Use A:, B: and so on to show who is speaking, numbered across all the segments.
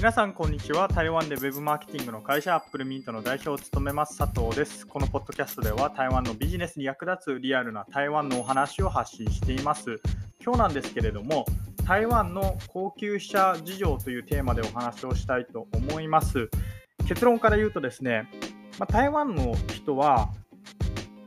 A: 皆さんこんにちは。台湾で Web マーケティングの会社アップルミントの代表を務めます佐藤です。このポッドキャストでは台湾のビジネスに役立つリアルな台湾のお話を発信しています。今日なんですけれども台湾の高級車事情というテーマでお話をしたいと思います。結論から言うとですね、まあ、台湾の人は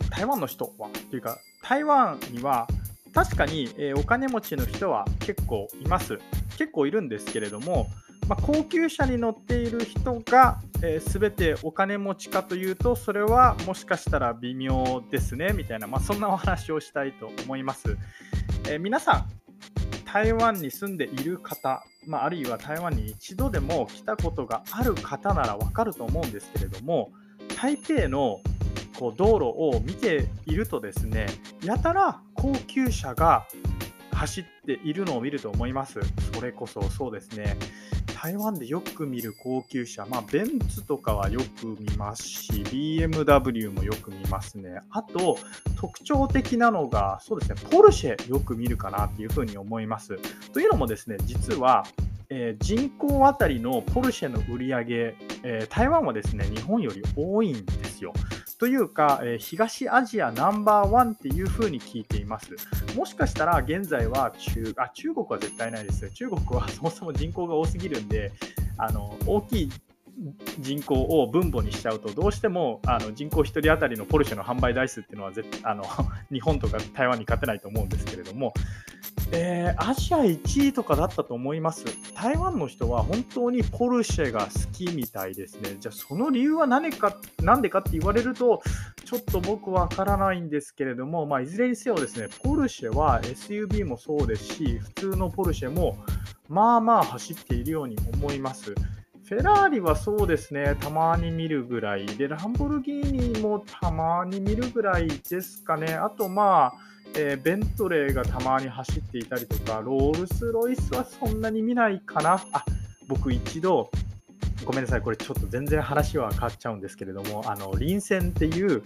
A: 台湾の人はというか台湾には確かに、え、お金持ちの人は結構います。結構いるんですけれどもまあ、高級車に乗っている人が、えー、全てお金持ちかというとそれはもしかしたら微妙ですねみたいな、まあ、そんなお話をしたいと思います、えー、皆さん台湾に住んでいる方、まあ、あるいは台湾に一度でも来たことがある方ならわかると思うんですけれども台北のこう道路を見ているとですねやたら高級車が走っているのを見ると思います。それこそそうですね。台湾でよく見る高級車、まあ、ベンツとかはよく見ますし、BMW もよく見ますね。あと、特徴的なのが、そうですね、ポルシェよく見るかなっていうふうに思います。というのもですね、実は、えー、人口当たりのポルシェの売り上げ、えー、台湾はですね、日本より多いんですよ。というか、えー、東アジアナンバーワンっていうふうに聞いています。もしかしたら現在は中あ中国は絶対ないですよ中国は そもそも人口が多すぎるんで、あの大きい人口を分母にしちゃうとどうしてもあの人口1人当たりのポルシェの販売台数っていうのはあの 日本とか台湾に勝てないと思うんですけれどもえー、アジア1位とかだったと思います。台湾の人は本当にポルシェが好きみたいですね。じゃあその理由は何か、何でかって言われると、ちょっと僕わからないんですけれども、まあ、いずれにせよですね、ポルシェは SUV もそうですし、普通のポルシェもまあまあ走っているように思います。フェラーリはそうですね、たまに見るぐらいで、ランボルギーニもたまに見るぐらいですかね。あとまあ、えー、ベントレーがたまに走っていたりとか、ロールス・ロイスはそんなに見ないかな。あ、僕一度、ごめんなさい、これちょっと全然話は変わっちゃうんですけれども、あの、臨戦っていう、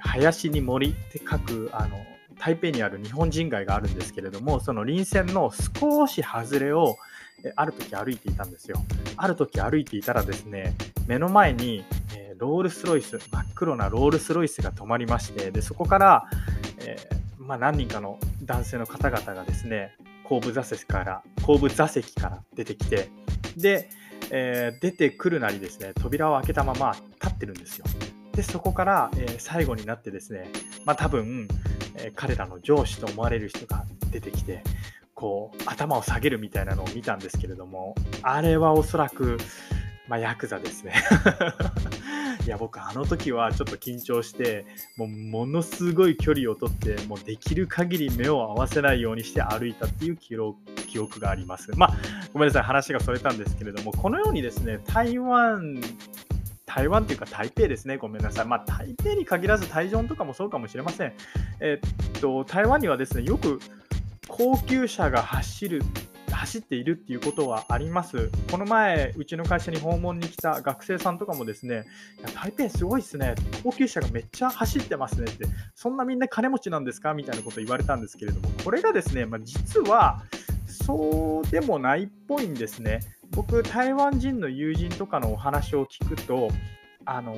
A: 林に森って書く、あの、台北にある日本人街があるんですけれども、その臨戦の少し外れを、ある時歩いていたんですよ。ある時歩いていたらですね、目の前に、えロールスロイス、真っ黒なロールスロイスが止まりまして、でそこから、えーまあ、何人かの男性の方々がですね後部座席から後部座席から出てきてで、えー、出てくるなりですね扉を開けたまま立ってるんですよ。でそこから、えー、最後になってですねまあ多分、えー、彼らの上司と思われる人が出てきてこう頭を下げるみたいなのを見たんですけれどもあれはおそらくまあ、ヤクザですね。いや、僕、あの時はちょっと緊張して、もう、ものすごい距離をとって、もう、できる限り目を合わせないようにして歩いたっていう記録記憶があります。まあ、ごめんなさい、話がそれたんですけれども、このようにですね、台湾、台湾っていうか台北ですね、ごめんなさい。まあ、台北に限らず、台ジョンとかもそうかもしれません。えっと、台湾にはですね、よく高級車が走る走っているっていうことはあります。この前、うちの会社に訪問に来た学生さんとかもですね、いや台北すごいっすね、高級車がめっちゃ走ってますねって、そんなみんな金持ちなんですかみたいなこと言われたんですけれども、これがですね、まあ、実はそうでもないっぽいんですね。僕、台湾人の友人とかのお話を聞くと、あの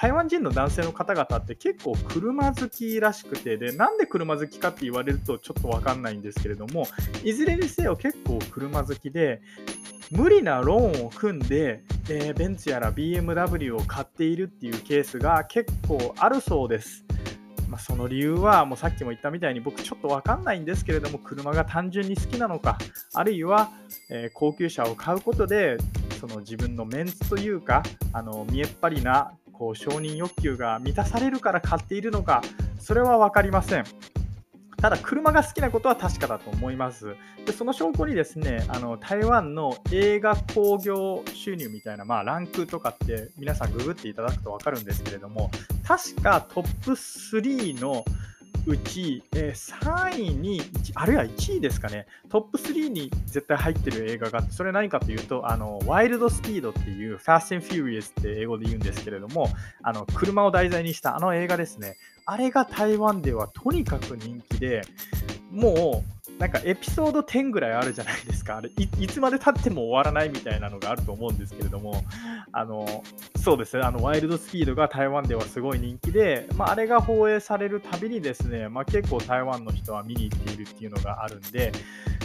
A: 台湾人の男性の方々って結構車好きらしくてでなんで車好きかって言われるとちょっと分かんないんですけれどもいずれにせよ結構車好きで無理なローンを組んで、えー、ベンツやら BMW を買っているっていうケースが結構あるそうです。まあ、その理由はもうさっきも言ったみたいに僕ちょっと分かんないんですけれども車が単純に好きなのかあるいは、えー、高級車を買うことでその自分のメンツというかあの見えっ張りなこう承認欲求が満たされるから買っているのかそれは分かりません。ただ、車が好きなことは確かだと思います。でその証拠にですね、あの台湾の映画興行収入みたいな、まあ、ランクとかって皆さんググっていただくと分かるんですけれども、確かトップ3のうち、えー、3位に、あるいは1位ですかね、トップ3に絶対入ってる映画があって、それ何かというと、あのワイルドスピードっていう、ファースト and Furious って英語で言うんですけれども、あの車を題材にしたあの映画ですね。あれが台湾ではとにかく人気で、もうなんかエピソード10ぐらいあるじゃないですか。あれい、つまで経っても終わらないみたいなのがあると思うんですけれども、あの、そうですね、あの、ワイルドスピードが台湾ではすごい人気で、まあ、あれが放映されるたびにですね、まあ、結構台湾の人は見に行っているっていうのがあるんで、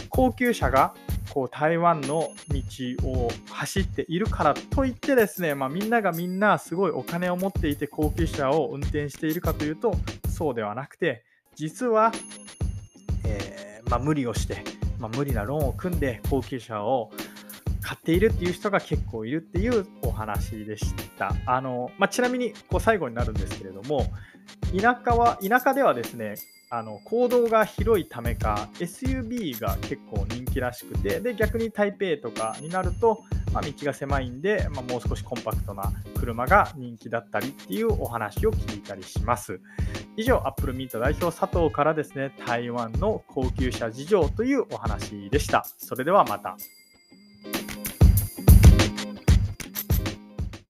A: 高級車がこう台湾の道を走っているからといってですね、まあ、みんながみんなすごいお金を持っていて高級車を運転しているかというとそうではなくて実は、まあ、無理をして、まあ、無理なローンを組んで高級車を買っているっていう人が結構いるっていうお話でした。あのまあ、ちなみにこう最後になるんですけれども田舎は田舎ではですねあの公道が広いためか SUV が結構人気らしくてで逆に台北とかになると、まあ、道が狭いんで、まあ、もう少しコンパクトな車が人気だったりっていうお話を聞いたりします以上アップルミート代表佐藤からですね台湾の高級車事情というお話でしたそれではまた。